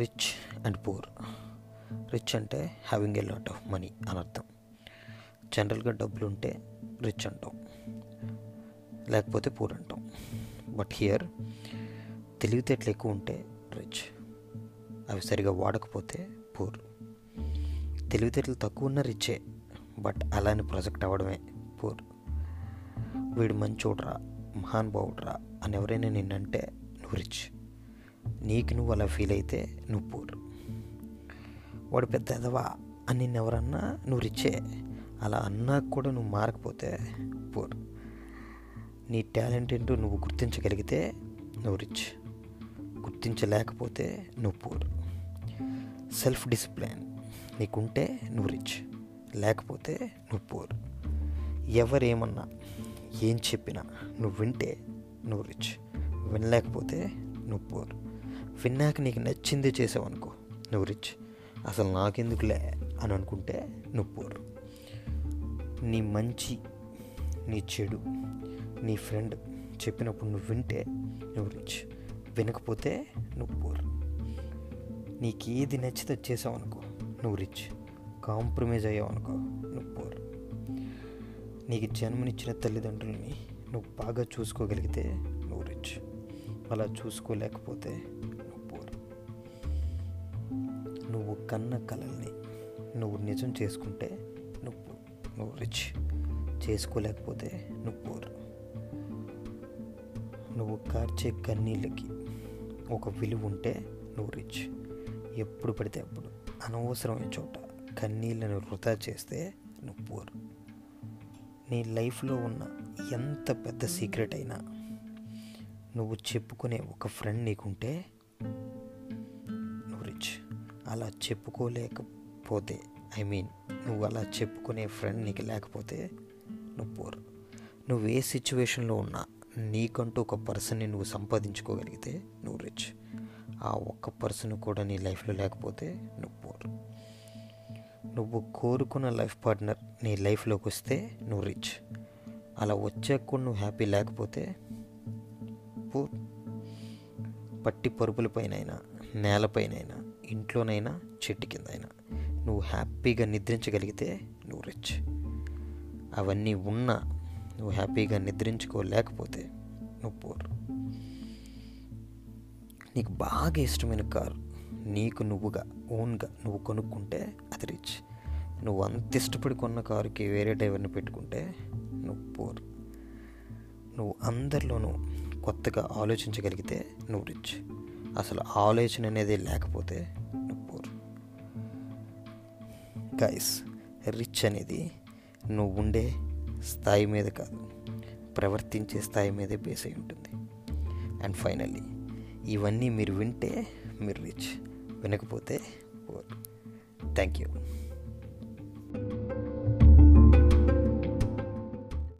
Rich and poor. Rich అంటే having a lot of money అని అర్థం. జనరల్గా డబ్బులు ఉంటే రిచ్ అంటాం. లేకపోతే పూర్ అంటాం. బట్ హియర్ తెలివితేటలు ఎక్కువ ఉంటే రిచ్. అవి సరిగా వాడకపోతే పూర్. తెలివితేటలు తక్కువ ఉన్న రిచ్చే బట్ అలానే ప్రొజెక్ట్ అవ్వడమే పూర్. వీడు మంచోడ్రా మహానుభావుడ్రా అని ఎవరైనా నిన్నంటే నువ్వు రిచ్. నీకు నువ్వు అలా ఫీల్ అయితే నువ్వు పూర్. వాడు పెద్ద ఎదవా అని నిన్ను ఎవరన్నా నువ్వు రిచ్చే అలా అన్నా కూడా నువ్వు మారకపోతే పూర్. నీ టాలెంట్ ఏంటో నువ్వు గుర్తించగలిగితే నువ్వు రిచ్ గుర్తించలేకపోతే నువ్వు పూర్. సెల్ఫ్ డిసిప్లిన్ నీకుంటే నువ్వు రిచ్ లేకపోతే నువ్వు పూర్. ఎవరేమన్నా ఏం చెప్పినా నువ్వు వింటే నువ్వు రిచ్ వినలేకపోతే నువ్వు పూర్. విన్నాక నీకు నచ్చింది చేసావనుకో. నువ్వు రిచ్ అసలు నాకెందుకులే అని అనుకుంటే నువ్వు పూర్ నీ మంచి నీ చెడు నీ ఫ్రెండ్ చెప్పినప్పుడు నువ్వు వింటే నువ్వు రిచ్ వినకపోతే నువ్వు పూర్ నీకు ఏది నచ్చితే చేసావు అనుకో నువ్వు రిచ్ కాంప్రమైజ్ అయ్యావు అనుకో నువ్వు పూర్ నీకు జన్మనిచ్చిన తల్లిదండ్రులని నువ్వు బాగా చూసుకోగలిగితే నువ్వు రిచ్ అలా చూసుకోలేకపోతే నువ్వు కన్న కలల్ని నువ్వు నిజం చేసుకుంటే నువ్వు నువ్వు రిచ్ చేసుకోలేకపోతే నువ్వు పూర్ నువ్వు కార్చే కన్నీళ్ళకి ఒక విలువ ఉంటే నువ్వు రిచ్ ఎప్పుడు పడితే అప్పుడు అనవసరమైన చోట కన్నీళ్ళను వృధా చేస్తే నువ్వు పూర్ నీ లైఫ్లో ఉన్న ఎంత పెద్ద సీక్రెట్ అయినా నువ్వు చెప్పుకునే ఒక ఫ్రెండ్ నీకుంటే అలా చెప్పుకోలేకపోతే ఐ మీన్ నువ్వు అలా చెప్పుకునే ఫ్రెండ్ నీకు లేకపోతే నువ్వు పోర్ నువ్వు ఏ సిచ్యువేషన్లో ఉన్నా నీకంటూ ఒక పర్సన్ని నువ్వు సంపాదించుకోగలిగితే నువ్వు రిచ్ ఆ ఒక్క పర్సన్ కూడా నీ లైఫ్లో లేకపోతే నువ్వు పోర్ నువ్వు కోరుకున్న లైఫ్ పార్ట్నర్ నీ లైఫ్లోకి వస్తే నువ్వు రిచ్ అలా వచ్చాక కూడా నువ్వు హ్యాపీ లేకపోతే పూర్ పట్టి పరుపులపైనైనా నేలపైనైనా ఇంట్లోనైనా చెట్టు కిందైనా. నువ్వు హ్యాపీగా నిద్రించగలిగితే నువ్వు రిచ్. అవన్నీ ఉన్నా నువ్వు హ్యాపీగా నిద్రించుకోలేకపోతే నువ్వు పోర్. నీకు బాగా ఇష్టమైన కారు నీకు నువ్వుగా ఓన్గా నువ్వు కొనుక్కుంటే అది రిచ్. నువ్వు అంత ఇష్టపడి కొన్న కారుకి వేరే డ్రైవర్ని పెట్టుకుంటే నువ్వు పోర్. నువ్వు అందరిలోనూ కొత్తగా ఆలోచించగలిగితే నువ్వు రిచ్. అసలు ఆలోచన అనేది లేకపోతే గైస్ రిచ్ అనేది నువ్వు ఉండే స్థాయి మీద కాదు ప్రవర్తించే స్థాయి మీదే బేస్ అయి ఉంటుంది. అండ్ ఫైనల్లీ ఇవన్నీ మీరు వింటే మీరు రిచ్ వినకపోతే పూర్ థ్యాంక్ యూ